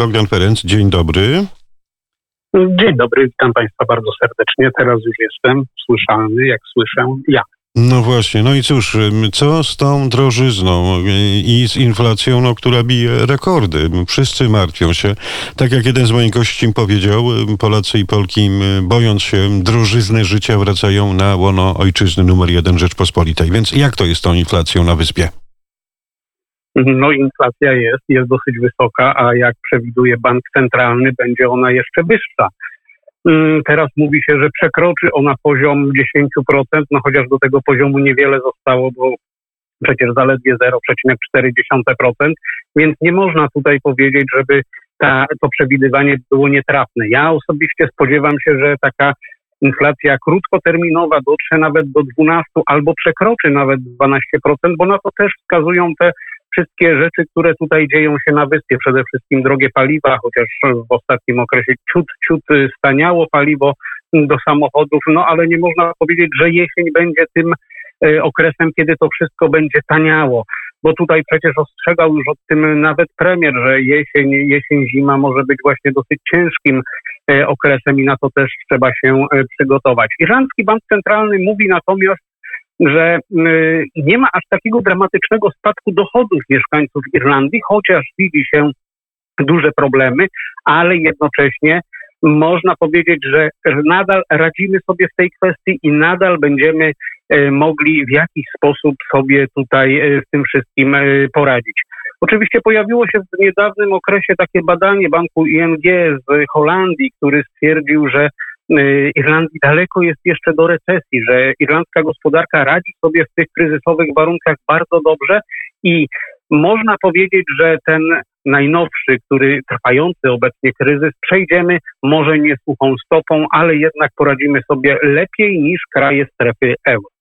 Bogdan Ferenc, dzień dobry. Dzień dobry, witam Państwa bardzo serdecznie. Teraz już jestem słyszalny, jak słyszę ja. No właśnie, no i cóż, co z tą drożyzną i z inflacją, no, która bije rekordy? Wszyscy martwią się. Tak jak jeden z moich gości powiedział, Polacy i Polki, bojąc się drożyzny życia, wracają na łono ojczyzny numer jeden Rzeczpospolitej. Więc jak to jest z tą inflacją na wyspie? No inflacja jest, jest dosyć wysoka, a jak przewiduje bank centralny, będzie ona jeszcze wyższa. Mm, teraz mówi się, że przekroczy ona poziom 10%, no chociaż do tego poziomu niewiele zostało, bo przecież zaledwie 0,4%, więc nie można tutaj powiedzieć, żeby ta, to przewidywanie było nietrafne. Ja osobiście spodziewam się, że taka inflacja krótkoterminowa dotrze nawet do 12 albo przekroczy nawet 12%, bo na to też wskazują te wszystkie rzeczy, które tutaj dzieją się na wyspie, przede wszystkim drogie paliwa, chociaż w ostatnim okresie ciut, ciut staniało paliwo do samochodów, no ale nie można powiedzieć, że jesień będzie tym e, okresem, kiedy to wszystko będzie taniało, bo tutaj przecież ostrzegał już o tym nawet premier, że jesień, jesień, zima może być właśnie dosyć ciężkim e, okresem i na to też trzeba się przygotować. Irlandzki Bank Centralny mówi natomiast, że y, nie ma aż takiego dramatycznego spadku dochodów mieszkańców Irlandii, chociaż widzi się duże problemy, ale jednocześnie można powiedzieć, że nadal radzimy sobie w tej kwestii i nadal będziemy y, mogli w jakiś sposób sobie tutaj y, z tym wszystkim poradzić. Oczywiście pojawiło się w niedawnym okresie takie badanie banku ING z Holandii, który stwierdził, że Irlandii daleko jest jeszcze do recesji, że irlandzka gospodarka radzi sobie w tych kryzysowych warunkach bardzo dobrze i można powiedzieć, że ten najnowszy, który trwający obecnie kryzys, przejdziemy może nie suchą stopą, ale jednak poradzimy sobie lepiej niż kraje strefy euro.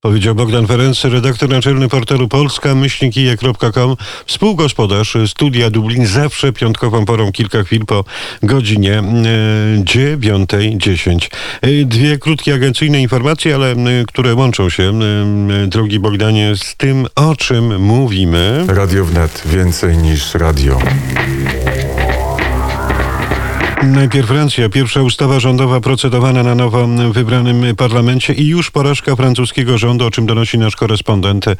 Powiedział Bogdan Ferenc, redaktor naczelny portalu polska myślnikije.com, współgospodarz Studia Dublin, zawsze piątkową porą kilka chwil po godzinie 9.10. E, e, dwie krótkie agencyjne informacje, ale które łączą się, drogi Bogdanie, z tym, o czym mówimy. Radio wnet więcej niż radio. Najpierw Francja. Pierwsza ustawa rządowa procedowana na nowo wybranym parlamencie i już porażka francuskiego rządu, o czym donosi nasz korespondent, y,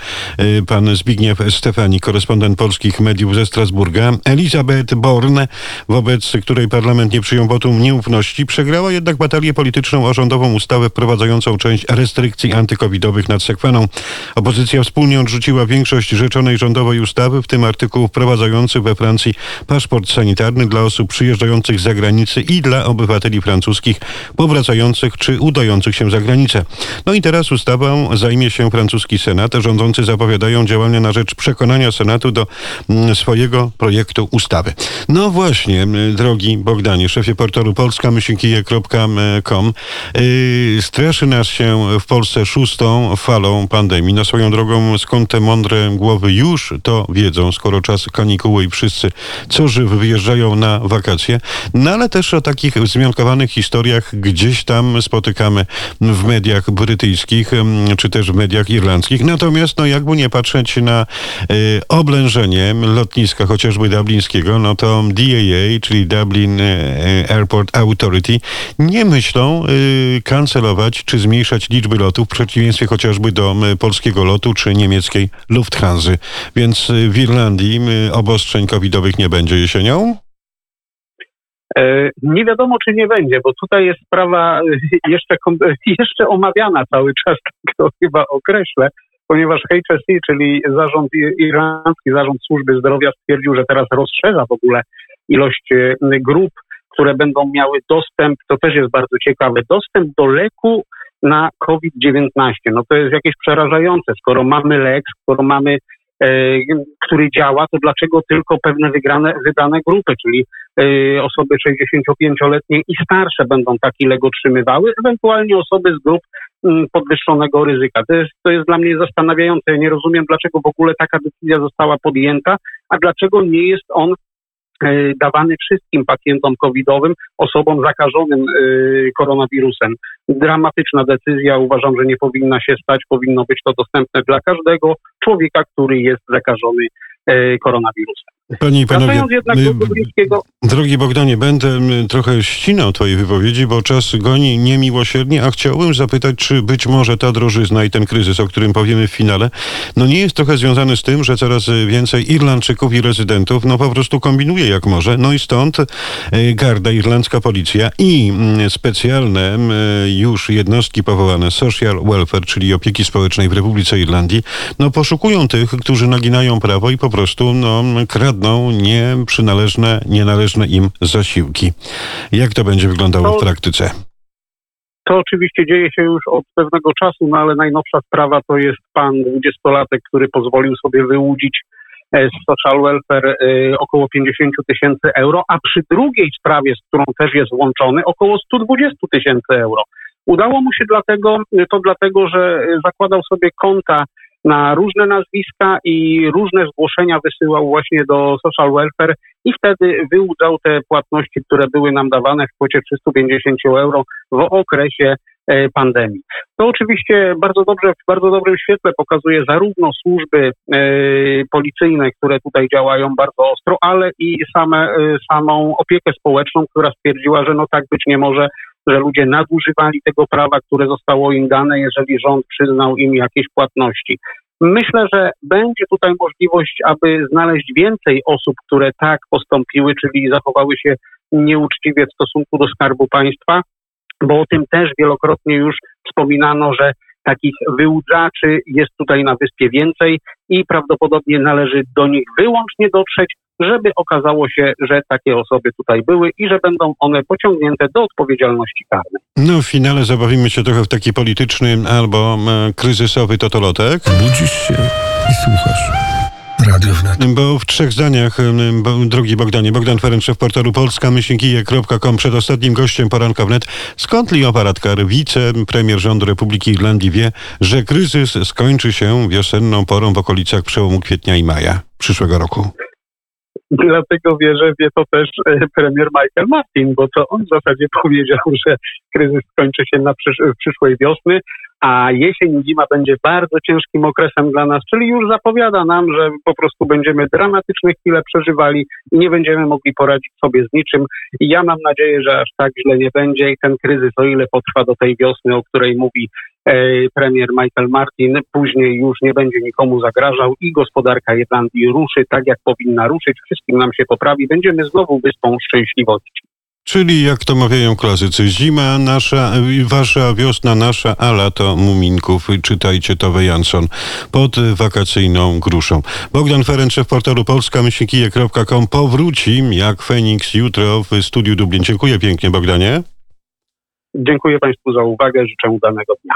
pan Zbigniew Stefani, korespondent polskich mediów ze Strasburga. Elizabeth Borne, wobec której parlament nie przyjął wotum nieufności, przegrała jednak batalię polityczną o rządową ustawę wprowadzającą część restrykcji antykowidowych nad sekweną. Opozycja wspólnie odrzuciła większość rzeczonej rządowej ustawy, w tym artykuł wprowadzający we Francji paszport sanitarny dla osób przyjeżdżających z zagranicy i dla obywateli francuskich powracających czy udających się za granicę. No i teraz ustawą zajmie się francuski Senat. Rządzący zapowiadają działania na rzecz przekonania Senatu do mm, swojego projektu ustawy. No właśnie, drogi Bogdanie, szefie portalu polska-kije.com yy, streszy nas się w Polsce szóstą falą pandemii. Na swoją drogą skąd te mądre głowy już to wiedzą, skoro czas kanikuły i wszyscy co żyw wyjeżdżają na wakacje. No ale też o takich wzmiankowanych historiach gdzieś tam spotykamy w mediach brytyjskich, czy też w mediach irlandzkich. Natomiast, no jakby nie patrzeć na y, oblężenie lotniska chociażby dublińskiego, no to DAA, czyli Dublin e, Airport Authority, nie myślą y, kancelować czy zmniejszać liczby lotów w przeciwieństwie chociażby do polskiego lotu czy niemieckiej Lufthansa. Więc w Irlandii obostrzeń covidowych nie będzie jesienią? E, nie wiadomo, czy nie będzie, bo tutaj jest sprawa jeszcze, jeszcze omawiana cały czas, tak to chyba określę, ponieważ HSE, czyli zarząd irlandzki, zarząd służby zdrowia stwierdził, że teraz rozszerza w ogóle ilość e, grup, które będą miały dostęp, to też jest bardzo ciekawe, dostęp do leku na COVID-19. No to jest jakieś przerażające, skoro mamy lek, skoro mamy E, który działa, to dlaczego tylko pewne wygrane, grupy, czyli e, osoby 65-letnie i starsze będą taki lek otrzymywały, ewentualnie osoby z grup mm, podwyższonego ryzyka. To jest, to jest dla mnie zastanawiające. Ja nie rozumiem, dlaczego w ogóle taka decyzja została podjęta, a dlaczego nie jest on E, dawany wszystkim pacjentom covidowym, osobom zakażonym e, koronawirusem. Dramatyczna decyzja, uważam, że nie powinna się stać, powinno być to dostępne dla każdego człowieka, który jest zakażony koronawirusem. Panie i panowie, drogi Bogdanie, będę mm, trochę ścinał twojej wypowiedzi, bo czas goni niemiłosiernie, a chciałbym zapytać, czy być może ta drożyzna i ten kryzys, o którym powiemy w finale, no nie jest trochę związany z tym, że coraz więcej Irlandczyków i rezydentów, no po prostu kombinuje jak może, no i stąd y, garda irlandzka policja i mm, specjalne mm, już jednostki powołane Social Welfare, czyli opieki społecznej w Republice Irlandii, no poszukują tych, którzy naginają prawo i po prostu no, kradną nieprzynależne, nienależne im zasiłki. Jak to będzie wyglądało w praktyce? to oczywiście dzieje się już od pewnego czasu, no ale najnowsza sprawa to jest pan dwudziestolatek, który pozwolił sobie wyłudzić e, z social welfare e, około 50 tysięcy euro, a przy drugiej sprawie, z którą też jest włączony, około 120 tysięcy euro. Udało mu się dlatego, to dlatego, że e, zakładał sobie konta na różne nazwiska i różne zgłoszenia wysyłał właśnie do social welfare i wtedy wyłudzał te płatności, które były nam dawane w kwocie 350 euro w okresie e, pandemii. To oczywiście bardzo dobrze, w bardzo dobrym świetle pokazuje zarówno służby e, policyjne, które tutaj działają bardzo ostro, ale i same, e, samą opiekę społeczną, która stwierdziła, że no tak być nie może, że ludzie nadużywali tego prawa, które zostało im dane, jeżeli rząd przyznał im jakieś płatności. Myślę, że będzie tutaj możliwość, aby znaleźć więcej osób, które tak postąpiły, czyli zachowały się nieuczciwie w stosunku do Skarbu Państwa, bo o tym też wielokrotnie już wspominano, że takich wyłudzaczy jest tutaj na wyspie więcej i prawdopodobnie należy do nich wyłącznie dotrzeć, żeby okazało się, że takie osoby tutaj były i że będą one pociągnięte do odpowiedzialności karnej. No w finale zabawimy się trochę w taki polityczny albo e, kryzysowy totolotek. Budzisz się i słuchasz. Radio wnet. Bo w trzech zdaniach, em, bo, drogi Bogdanie, Bogdan Ferenc, szef portalu polska myślnikije.com przed ostatnim gościem poranka wnet. Skąd Leo Varadkar, wicepremier rządu Republiki Irlandii wie, że kryzys skończy się wiosenną porą w okolicach przełomu kwietnia i maja przyszłego roku? Dlatego wierzę, wie to też e, premier Michael Martin, bo to on w zasadzie powiedział, że kryzys skończy się na przysz przyszłej wiosny, a jesień i zima będzie bardzo ciężkim okresem dla nas, czyli już zapowiada nam, że po prostu będziemy dramatyczne chwile przeżywali i nie będziemy mogli poradzić sobie z niczym. I ja mam nadzieję, że aż tak źle nie będzie i ten kryzys, o ile potrwa do tej wiosny, o której mówi premier Michael Martin, później już nie będzie nikomu zagrażał i gospodarka Irlandii ruszy tak, jak powinna ruszyć. Wszystkim nam się poprawi. Będziemy znowu wyspą szczęśliwości. Czyli jak to mawiają klasycy, zima nasza, wasza, wiosna nasza, a lato muminków. Czytajcie to Jansson pod wakacyjną gruszą. Bogdan Ferenc, szef portalu polska myślnikije.com powróci jak Feniks jutro w studiu Dublin. Dziękuję pięknie Bogdanie. Dziękuję Państwu za uwagę. Życzę udanego dnia.